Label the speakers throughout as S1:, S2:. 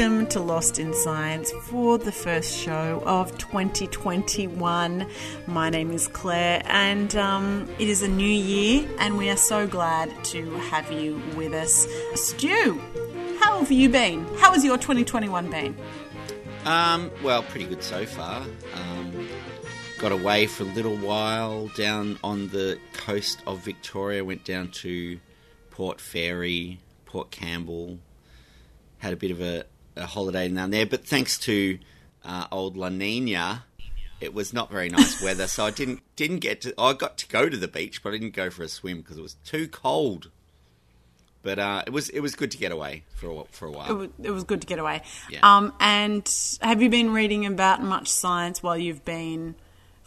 S1: Welcome to Lost in Science for the first show of 2021. My name is Claire, and um, it is a new year, and we are so glad to have you with us. Stu, how have you been? How has your 2021 been?
S2: Um, well, pretty good so far. Um, got away for a little while down on the coast of Victoria. Went down to Port Fairy, Port Campbell. Had a bit of a, a holiday down there, but thanks to uh, old La Nina, it was not very nice weather. So I didn't didn't get to. I got to go to the beach, but I didn't go for a swim because it was too cold. But uh, it was it was good to get away for a, for a while.
S1: It was, it was good to get away.
S2: Yeah.
S1: Um, and have you been reading about much science while you've been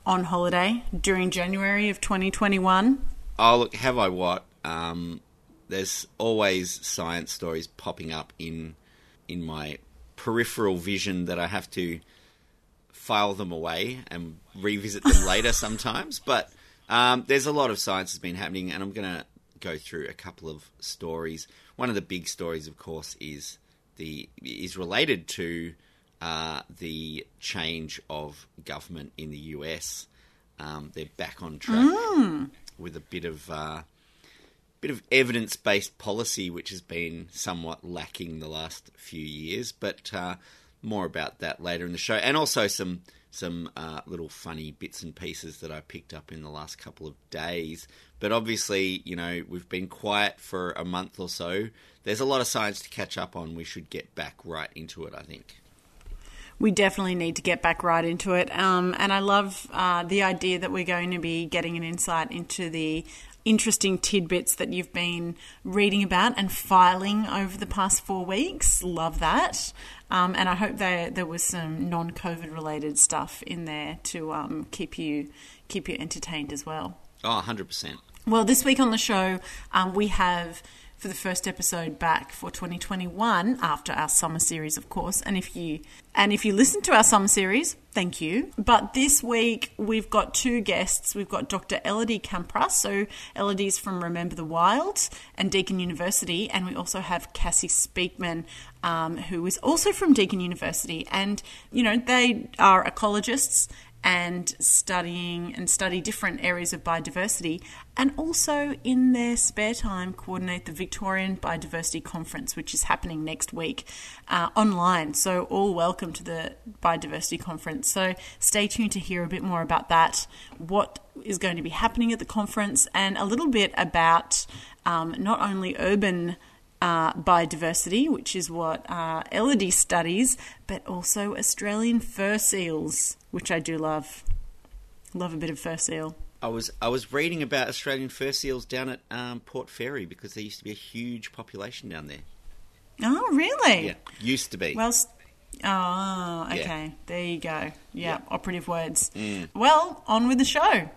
S1: on holiday during January of 2021?
S2: Oh look, have I what? Um, there's always science stories popping up in in my peripheral vision that I have to file them away and revisit them later sometimes. But um, there's a lot of science that's been happening, and I'm going to go through a couple of stories. One of the big stories, of course, is the is related to uh, the change of government in the US. Um, they're back on track with a bit of uh, bit of evidence based policy, which has been somewhat lacking the last few years. But uh, more about that later in the show, and also some some uh, little funny bits and pieces that I picked up in the last couple of days. But obviously, you know, we've been quiet for a month or so. There's a lot of science to catch up on. We should get back right into it, I think.
S1: We definitely need to get back right into it. Um, and I love uh, the idea that we're going to be getting an insight into the interesting tidbits that you've been reading about and filing over the past four weeks. Love that. Um, and I hope there there was some non COVID related stuff in there to um, keep you keep you entertained as well.
S2: Oh, 100%.
S1: Well, this week on the show, um, we have for the first episode back for 2021 after our summer series, of course. And if you and if you listen to our summer series, thank you. But this week we've got two guests. We've got Dr. Elodie Camprasse. So Elodie's from Remember the Wild and Deakin University, and we also have Cassie Speakman, um, who is also from Deakin University. And you know they are ecologists and studying and study different areas of biodiversity and also in their spare time coordinate the Victorian Biodiversity Conference which is happening next week uh, online. So all welcome to the Biodiversity Conference. So stay tuned to hear a bit more about that what is going to be happening at the conference and a little bit about um, not only urban uh, biodiversity, which is what uh, Elodie studies, but also Australian fur seals, which I do love. Love a bit of fur seal.
S2: I was I was reading about Australian fur seals down at um, Port Fairy because there used to be a huge population down there.
S1: Oh, really?
S2: Yeah, used to be.
S1: Well, s- oh, okay.
S2: Yeah.
S1: There you go. Yeah, operative words.
S2: Mm.
S1: Well, on with the show.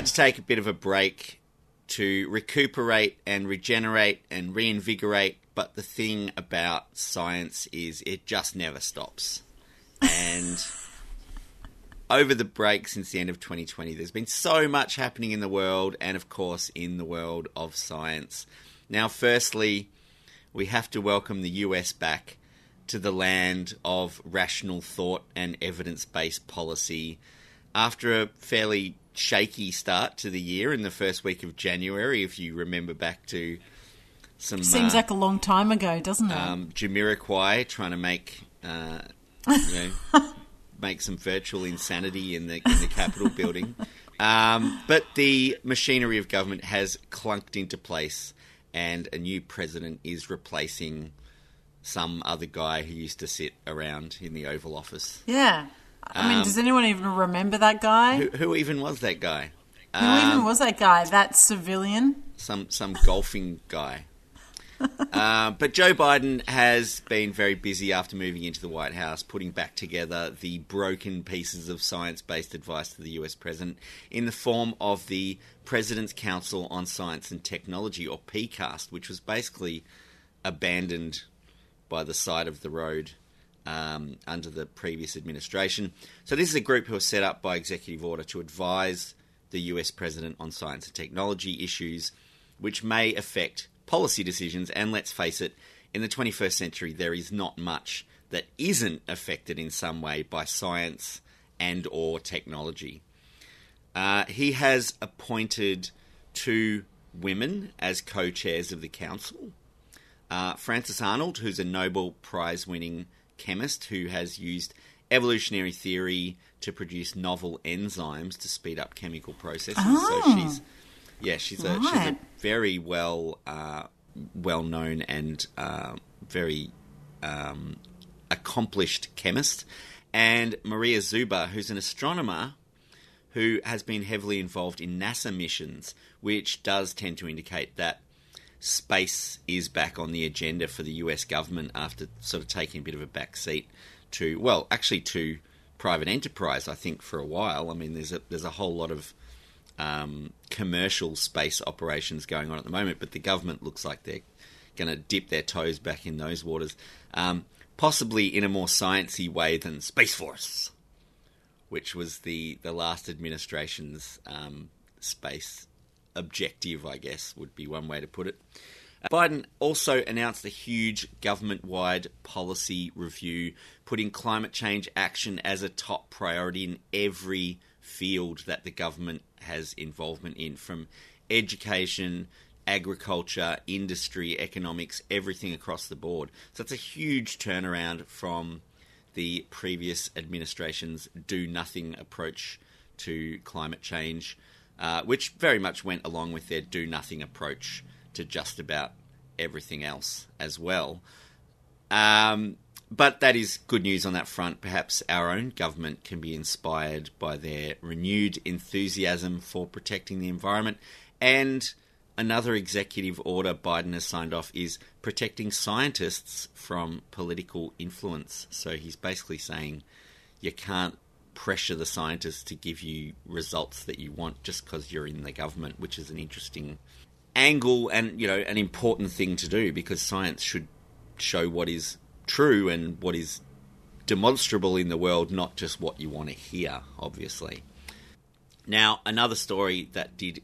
S2: Had to take a bit of a break to recuperate and regenerate and reinvigorate. But the thing about science is it just never stops. And over the break since the end of 2020, there's been so much happening in the world and, of course, in the world of science. Now, firstly, we have to welcome the US back to the land of rational thought and evidence based policy after a fairly shaky start to the year in the first week of January, if you remember back to some
S1: Seems
S2: uh,
S1: like a long time ago, doesn't it?
S2: um, Jamiroquai trying to make uh, you know, make some virtual insanity in the in the Capitol building. Um, but the machinery of government has clunked into place, and a new president is replacing some other guy who used to sit around in the Oval Office.
S1: Yeah. I mean,
S2: Um,
S1: does anyone even remember that guy?
S2: Who, who even was that guy?
S1: Who even was that guy? That civilian?
S2: some some golfing guy. Uh, but Joe Biden has been very busy after moving into the White House, putting back together the broken pieces of science based advice to the US president in the form of the President's Council on Science and Technology, or PCAST, which was basically abandoned by the side of the road um, under the previous administration. So, this is a group who was set up by executive order to advise the US president on science and technology issues which may affect policy decisions. And let's face it, in the 21st century, there is not much that isn't affected in some way by science and or technology. Uh, he has appointed two women as co-chairs of the council. Uh, Frances Arnold, who's a Nobel Prize-winning chemist who has used evolutionary theory to produce novel enzymes to speed up chemical processes. So she's, yeah, she's a she's a very well uh, well known and uh, very um, accomplished chemist, and Maria Zuber, who's an astronomer who has been heavily involved in NASA missions, which does tend to indicate that space is back on the agenda for the US government after sort of taking a bit of a back seat to, well, actually to private enterprise, I think, for a while. I mean, there's a, there's a whole lot of um, commercial space operations going on at the moment, but the government looks like they're going to dip their toes back in those waters, um, possibly in a more sciencey way than Space Force, which was the the last administration's um, space objective, I guess would be one way to put it. Uh, Biden also announced a huge government wide policy review, putting climate change action as a top priority in every field that the government has involvement in, from education, agriculture, industry, economics, everything across the board. So it's a huge turnaround from the previous administration's do nothing approach to climate change, uh, which very much went along with their do nothing approach to just about everything else as well. Um, but that is good news on that front. Perhaps our own government can be inspired by their renewed enthusiasm for protecting the environment. And another executive order Biden has signed off is protecting scientists from political influence. So he's basically saying you can't pressure the scientists to give you results that you want just because you're in the government, which is an interesting angle and you know an important thing to do because science should show what is true and what is demonstrable in the world, not just what you want to hear, obviously. Now, another story that did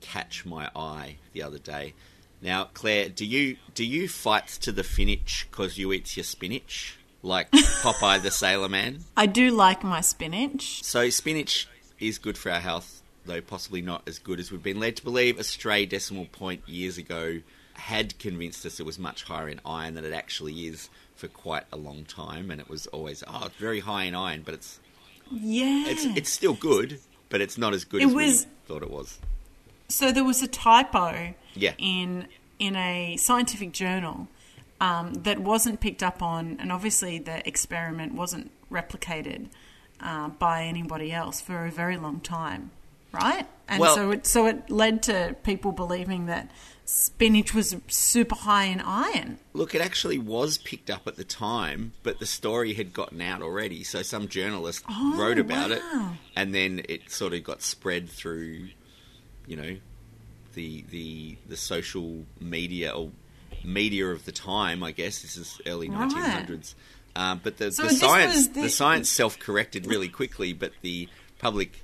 S2: catch my eye the other day. Now, Claire, do you do you fight to the finish because you eat your spinach like Popeye the Sailor Man?
S1: I do like my spinach.
S2: So spinach is good for our health, though possibly not as good as we've been led to believe. A stray decimal point years ago had convinced us it was much higher in iron than it actually is for quite a long time, and it was always oh, it's very high in iron, but it's
S1: Yeah.
S2: it's it's still good, but it's not as good
S1: It
S2: as
S1: was-
S2: we thought it was.
S1: So there was a typo
S2: Yeah.
S1: in in a scientific journal um, that wasn't picked up on, and obviously the experiment wasn't replicated uh, by anybody else for a very long time, right? And
S2: Well-
S1: so it so it led to people believing that spinach was super high in iron.
S2: Look, it actually was picked up at the time, but the story had gotten out already. So some journalist
S1: Oh,
S2: wrote about it, and then it sort of got spread through, you know, the the the social media or media of the time. I guess this is early
S1: Right.
S2: nineteen hundreds. Um, but the,
S1: So
S2: the science the,
S1: the-
S2: science self corrected really quickly, but the public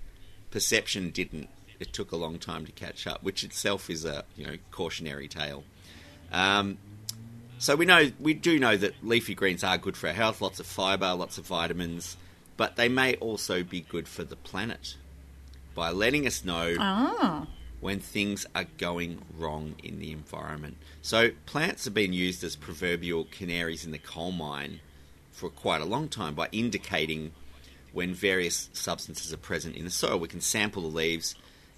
S2: perception didn't. It took a long time to catch up, which itself is a you know cautionary tale. Um, so we know we do know that leafy greens are good for our health, lots of fiber, lots of vitamins, but they may also be good for the planet by letting us know
S1: Oh,
S2: when things are going wrong in the environment. So plants have been used as proverbial canaries in the coal mine for quite a long time by indicating when various substances are present in the soil. We can sample the leaves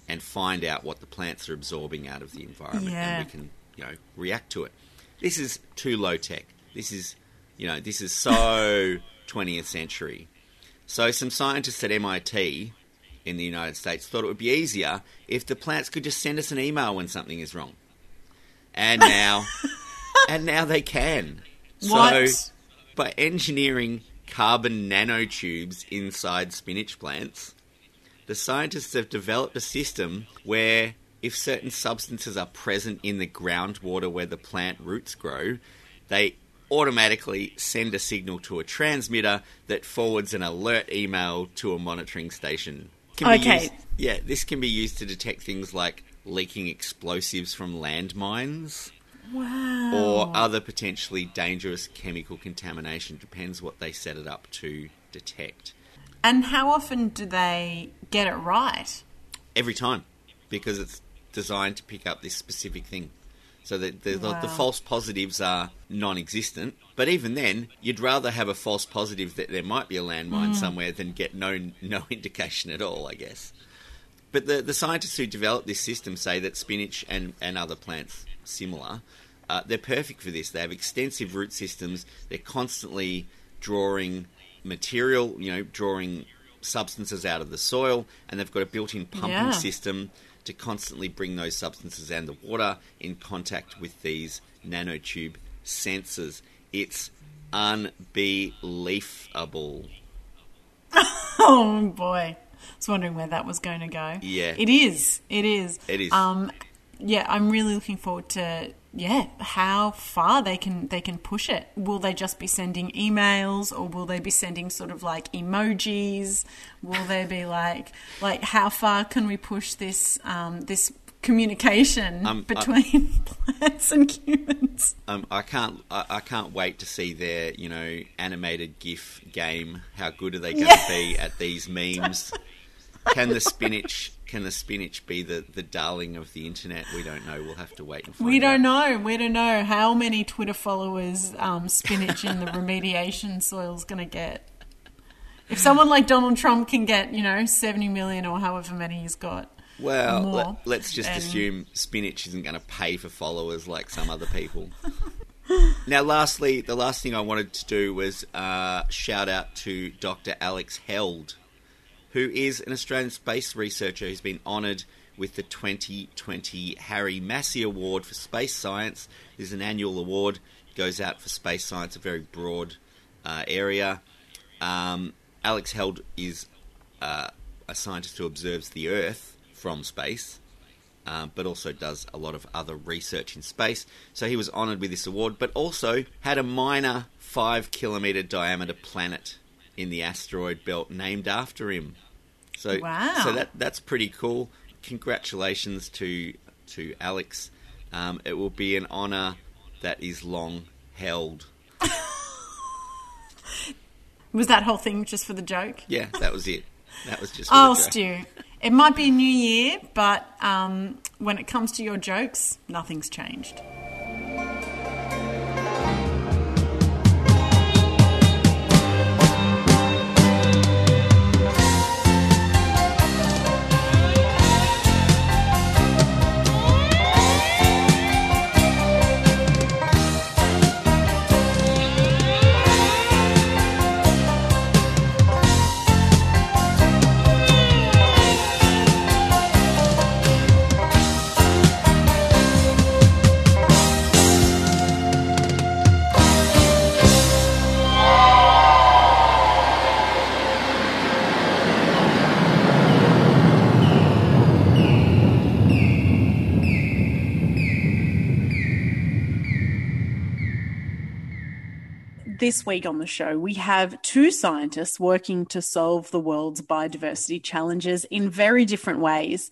S2: and find out what the plants are absorbing out of the environment,
S1: Yeah.
S2: and we can you know react to it. This is too low tech. This is you know this is so 20th century. So some scientists at MIT in the United States thought it would be easier if the plants could just send us an email when something is wrong. And now and now they can.
S1: What?
S2: So by engineering carbon nanotubes inside spinach plants, the scientists have developed a system where if certain substances are present in the groundwater where the plant roots grow, they automatically send a signal to a transmitter that forwards an alert email to a monitoring station. Can be
S1: Okay.
S2: used- yeah, this can be used to detect things like leaking explosives from landmines
S1: Wow.
S2: or other potentially dangerous chemical contamination. Depends what they set it up to detect.
S1: And how often do they get it right?
S2: Every time, because it's designed to pick up this specific thing. So that the, the, the false positives are non-existent. But even then, you'd rather have a false positive that there might be a landmine somewhere than get no no indication at all. I guess. But the, the scientists who developed this system say that spinach and, and other plants similar, uh, they're perfect for this. They have extensive root systems. They're constantly drawing material, you know, drawing substances out of the soil, and they've got a built-in pumping
S1: Yeah.
S2: system to constantly bring those substances and the water in contact with these nanotube sensors. It's unbelievable.
S1: Oh boy. I was wondering where that was going to go.
S2: Yeah.
S1: It is. It is.
S2: It is.
S1: Um yeah, I'm really looking forward to yeah, how far they can they can push it. Will they just be sending emails or will they be sending sort of like emojis? Will they be like like how far can we push this um this communication
S2: Um, I-
S1: between plants and humans?
S2: Um, I can't. I, I can't wait to see their, you know, animated GIF game. How good are they going to be at these memes? Can the spinach? Can the spinach be the, the darling of the internet? We don't know. We'll have to wait and find
S1: We don't
S2: out.
S1: know. We don't know how many Twitter followers um, spinach in the remediation soil is going to get. If someone like Donald Trump can get, you know, 70 million or however many he's got.
S2: Well, let, us just assume spinach isn't going to pay for followers like some other people. now, lastly, the last thing I wanted to do was uh, shout out to Dr. Alex Held, who is an Australian space researcher who's been honoured with the 2020 Harry Massey Award for Space Science. This is an annual award, goes out for space science, a very broad uh, area. Um, Alex Held is uh, a scientist who observes the Earth from space, um, but also does a lot of other research in space. So he was honoured with this award, but also had a minor five kilometre diameter planet in the asteroid belt named after him. So,
S1: Wow.
S2: so that that's pretty cool. Congratulations to to Alex. Um, it will be an honour that is long held.
S1: Was that whole thing just for the joke?
S2: Yeah, that was it. That was just. for
S1: Oh. Stu. It might be a new year, but um, when it comes to your jokes, nothing's changed. This week on the show, we have two scientists working to solve the world's biodiversity challenges in very different ways.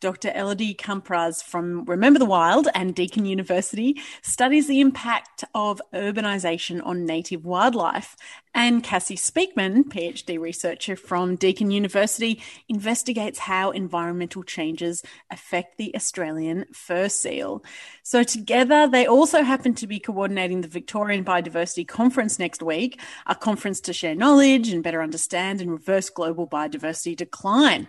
S1: Dr. Elodie Camprasse from Remember the Wild and Deakin University studies the impact of urbanisation on native wildlife. And Cassie Speakman, PhD researcher from Deakin University, investigates how environmental changes affect the Australian fur seal. So, together, they also happen to be coordinating the Victorian Biodiversity Conference next week, a conference to share knowledge and better understand and reverse global biodiversity decline.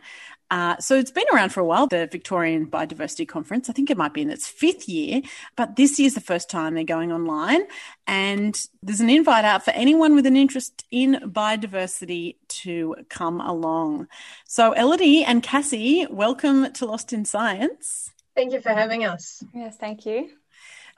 S1: Uh, so it's been around for a while, the Victorian Biodiversity Conference. I think it might be in its fifth year, but this year's the first time they're going online. And there's an invite out for anyone with an interest in biodiversity to come along. So, Elodie and Cassie, welcome to Lost in Science.
S3: Thank you for having us.
S4: Yes, thank you.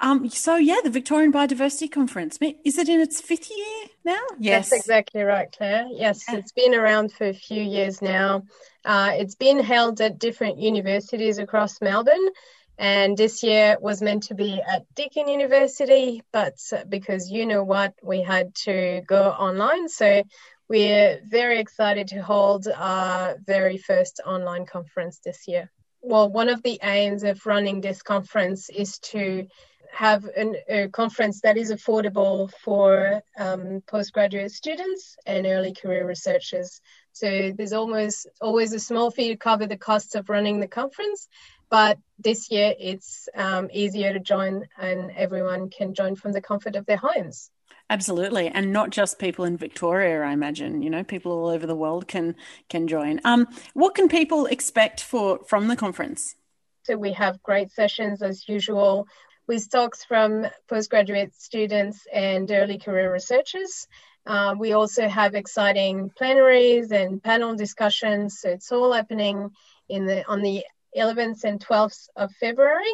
S1: Um, so yeah, the Victorian Biodiversity Conference is it in its fifth year now?
S3: Yes, that's exactly right, Claire. Yes, it's been around for a few years now. Uh, it's been held at different universities across Melbourne, and this year was meant to be at Deakin University, but because you know what, we had to go online. So we're very excited to hold our very first online conference this year. Well, one of the aims of running this conference is to have an, a conference that is affordable for um, postgraduate students and early career researchers. So there's almost always a small fee to cover the costs of running the conference, but this year it's um, easier to join and everyone can join from the comfort of their homes.
S1: Absolutely, and not just people in Victoria. I imagine you know people all over the world can can join. Um, what can people expect for from the conference?
S3: So we have great sessions as usual with talks from postgraduate students and early career researchers. Uh, we also have exciting plenaries and panel discussions. So it's all happening in the on the 11th and 12th of February.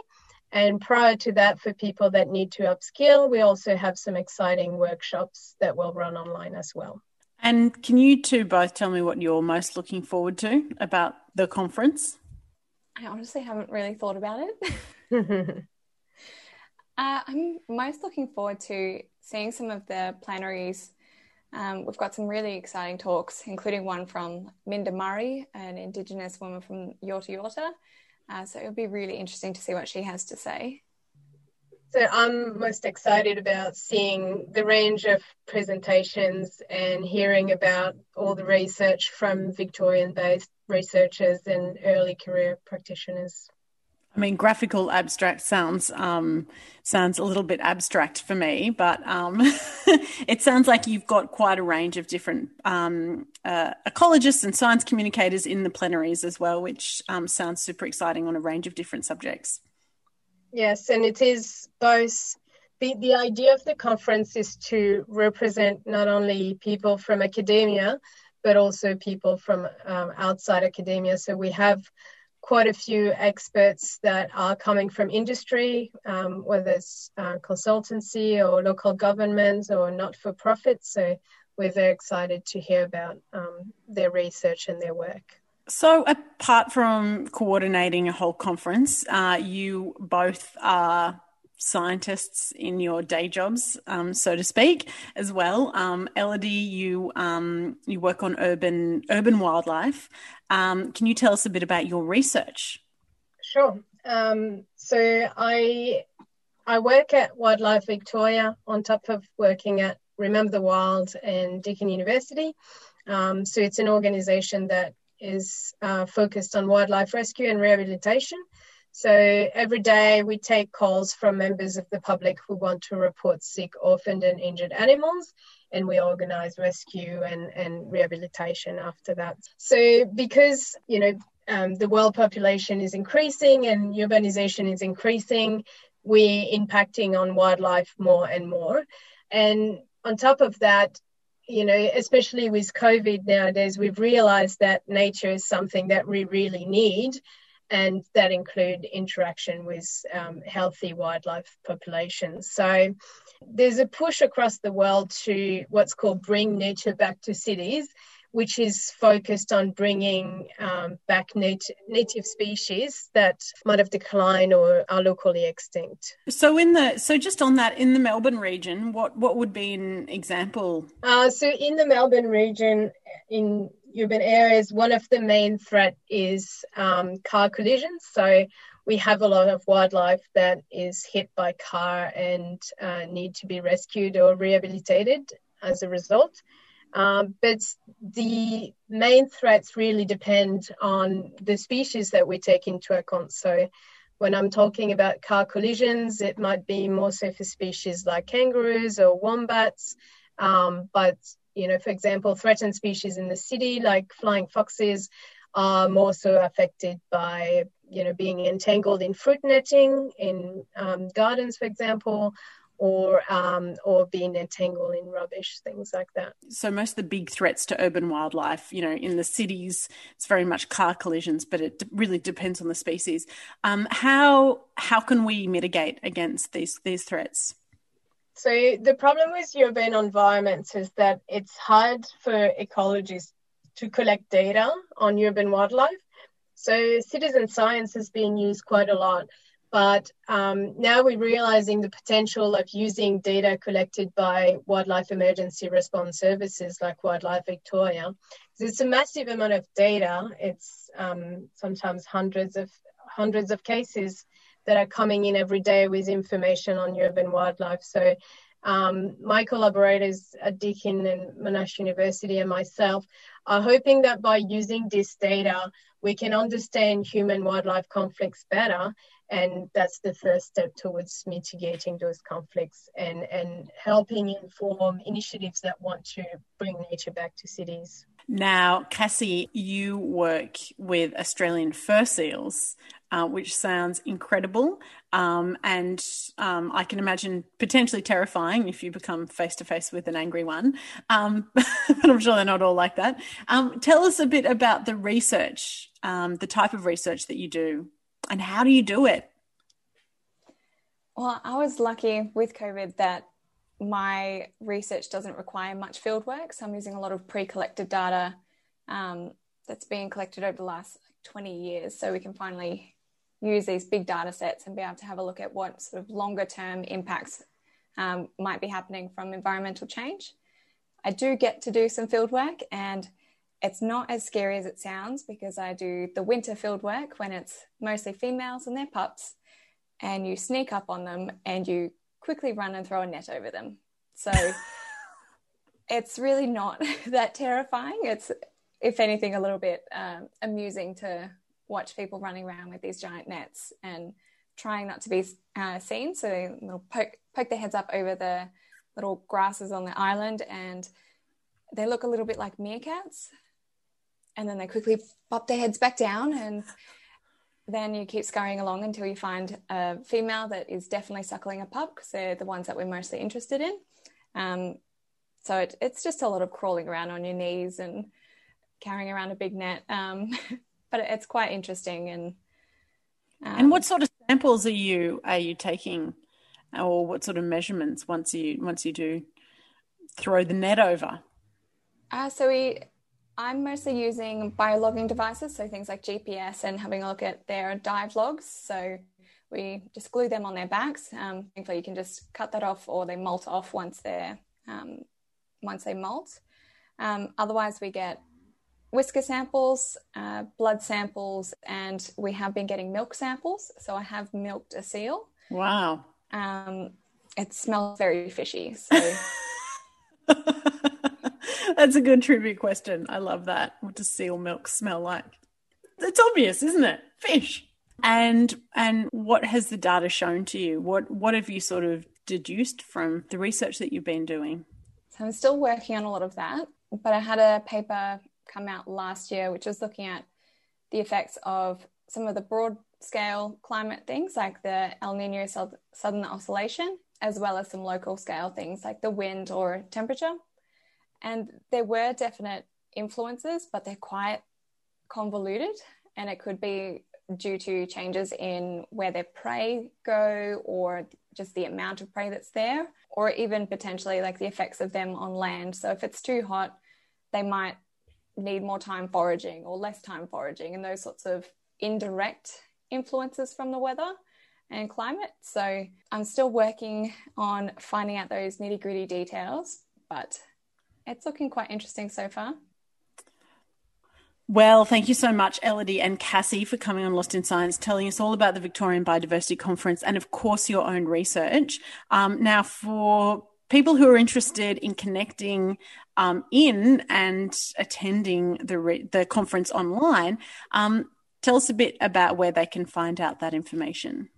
S3: And prior to that, for people that need to upskill, we also have some exciting workshops that will run online as well.
S1: And can you two both tell me what you're most looking forward to about the conference?
S4: I honestly haven't really thought about it. Uh, I'm most looking forward to seeing some of the plenaries. Um, we've got some really exciting talks, including one from Minda Murray, an Indigenous woman from Yorta Yorta. Uh, so it'll be really interesting to see what she has to say.
S3: So I'm most excited about seeing the range of presentations and hearing about all the research from Victorian based researchers and early career practitioners.
S1: I mean, graphical abstract sounds um, sounds a little bit abstract for me, but um, it sounds like you've got quite a range of different um, uh, ecologists and science communicators in the plenaries as well, which um, sounds super exciting on a range of different subjects.
S3: Yes, and it is both. The, the idea of the conference is to represent not only people from academia, but also people from um, outside academia. So we have quite a few experts that are coming from industry, um, whether it's uh, consultancy or local governments or not for profit. So we're very excited to hear about um, their research and their work.
S1: So, apart from coordinating a whole conference, uh, you both are scientists in your day jobs, um, so to speak, as well. Um, Elodie, you um, you work on urban urban wildlife. Um, can you tell us a bit about your research?
S3: Sure. Um, so I I work at Wildlife Victoria on top of working at Remember the Wild and Deakin University. Um, so it's an organisation that is uh, focused on wildlife rescue and rehabilitation. So every day we take calls from members of the public who want to report sick, orphaned, and injured animals, and we organize rescue and, and rehabilitation after that. So because, you know, um, the world population is increasing and urbanization is increasing, we're impacting on wildlife more and more. And on top of that, you know, especially with COVID nowadays, we've realized that nature is something that we really need and that include interaction with um, healthy wildlife populations. So there's a push across the world to what's called bring nature back to cities, which is focused on bringing um, back nat- native species that might have declined or are locally extinct.
S1: So, in the so just on that, in the Melbourne region, what what would be an example?
S3: Uh, so, in the Melbourne region, in urban areas, one of the main threat is um, car collisions. So we have a lot of wildlife that is hit by car and uh, need to be rescued or rehabilitated as a result. Um, but the main threats really depend on the species that we take into account. So when I'm talking about car collisions, it might be more so for species like kangaroos or wombats. Um, but, you know, for example, threatened species in the city like flying foxes are more so affected by, you know, being entangled in fruit netting in um, gardens, for example, or um, or being entangled in rubbish, things like that.
S1: So most of the big threats to urban wildlife, you know, in the cities, it's very much car collisions, but it really depends on the species. Um, how how can we mitigate against these these threats?
S3: So the problem with urban environments is that it's hard for ecologists to collect data on urban wildlife. So citizen science has been used quite a lot but um, now we're realizing the potential of using data collected by wildlife emergency response services like Wildlife Victoria. It's a massive amount of data. It's um, sometimes hundreds of hundreds of cases that are coming in every day with information on urban wildlife. So um, my collaborators at Deakin and Monash University and myself are hoping that by using this data, we can understand human wildlife conflicts better and that's the first step towards mitigating those conflicts and, and helping inform initiatives that want to bring nature back to cities.
S1: Now, Cassie, you work with Australian fur seals, uh, which sounds incredible. Um, and um, I can imagine potentially terrifying if you become face to face with an angry one. Um, but I'm sure they're not all like that. Um, tell us a bit about the research, um, the type of research that you do and how do you do it?
S4: Well, I was lucky with COVID that my research doesn't require much field work. So I'm using a lot of pre collected data um, that's being collected over the last 20 years. So we can finally use these big data sets and be able to have a look at what sort of longer term impacts um, might be happening from environmental change. I do get to do some field work and it's not as scary as it sounds because I do the winter field work when it's mostly females and their pups, and you sneak up on them and you quickly run and throw a net over them. So it's really not that terrifying. It's, if anything, a little bit um, amusing to watch people running around with these giant nets and trying not to be uh, seen. So they'll poke, poke their heads up over the little grasses on the island and they look a little bit like meerkats and then they quickly pop their heads back down and then you keep scurrying along until you find a female that is definitely suckling a pup because they're the ones that we're mostly interested in. Um, so it, it's just a lot of crawling around on your knees and carrying around a big net. Um, but it's quite interesting. And
S1: um, and what sort of samples are you are you taking, or what sort of measurements once you once you do throw the net over?
S4: Uh, so we I'm mostly using biologging devices, so things like GPS and having a look at their dive logs. So we just glue them on their backs. Um, thankfully, you can just cut that off, or they molt off once they're um, once they molt. Um, otherwise, we get whisker samples, uh, blood samples, and we have been getting milk samples. So I have milked a seal.
S1: Wow.
S4: Um, it smells very fishy. So.
S1: That's a good trivia question. I love that. What does seal milk smell like? It's obvious, isn't it? Fish. And and what has the data shown to you? What what have you sort of deduced from the research that you've been doing?
S4: So I'm still working on a lot of that, but I had a paper come out last year which was looking at the effects of some of the broad scale climate things like the El Nino Southern Oscillation, as well as some local scale things like the wind or temperature. And there were definite influences, but they're quite convoluted. And it could be due to changes in where their prey go or just the amount of prey that's there, or even potentially like the effects of them on land. So if it's too hot, they might need more time foraging or less time foraging, and those sorts of indirect influences from the weather and climate. So I'm still working on finding out those nitty gritty details, but it's looking quite interesting so far.
S1: Well, thank you so much, Elodie and Cassie, for coming on Lost in Science, telling us all about the Victorian Biodiversity Conference and, of course, your own research. Um, now, for people who are interested in connecting um, in and attending the re- the conference online, um, tell us a bit about where they can find out that information.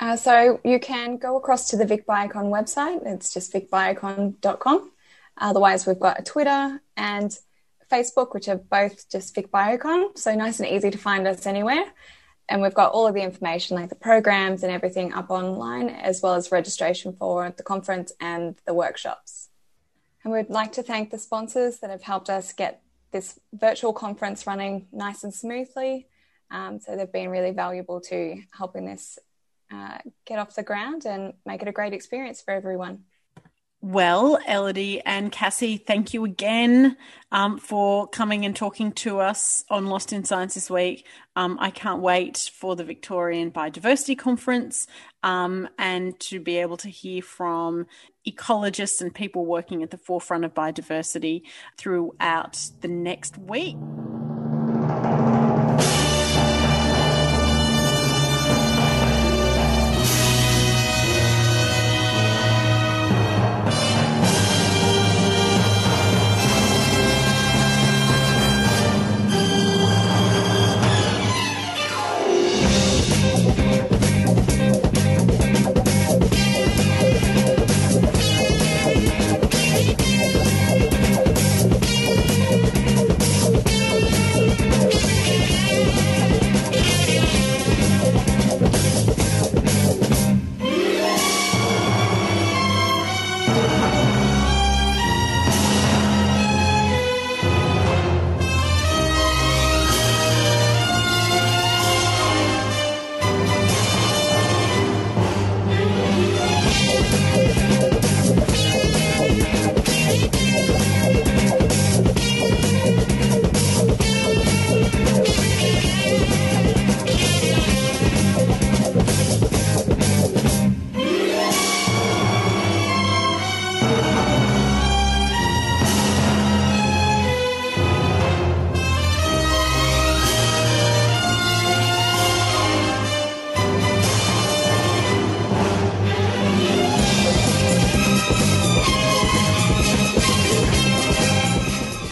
S4: Uh, so you can go across to the Vic Biocon website. It's just vicbiocon.com. Otherwise, we've got a Twitter and Facebook, which are both just Vic Biocon. So nice and easy to find us anywhere. And we've got all of the information, like the programs and everything, up online, as well as registration for the conference and the workshops. And we'd like to thank the sponsors that have helped us get this virtual conference running nice and smoothly. Um, so they've been really valuable to helping this uh, get off the ground and make it a great experience for everyone.
S1: Well, Elodie and Cassie, thank you again um, for coming and talking to us on Lost in Science this week. Um, I can't wait for the Victorian Biodiversity Conference um, and to be able to hear from ecologists and people working at the forefront of biodiversity throughout the next week.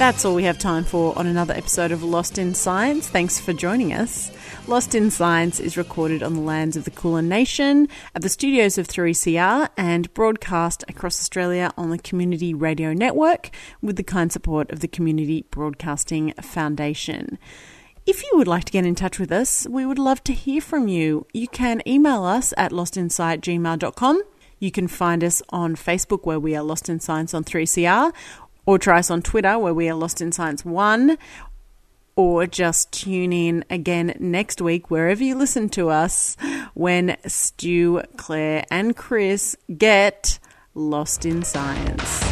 S1: That's all we have time for on another episode of Lost in Science. Thanks for joining us. Lost in Science is recorded on the lands of the Kulin Nation at the studios of 3CR and broadcast across Australia on the Community Radio Network with the kind support of the Community Broadcasting Foundation. If you would like to get in touch with us, we would love to hear from you. You can email us at lostinsight@gmail.com. You can find us on Facebook where we are Lost in Science on 3CR or try us on Twitter where we are Lost in Science 1 or just tune in again next week wherever you listen to us when Stu, Claire and Chris get lost in science.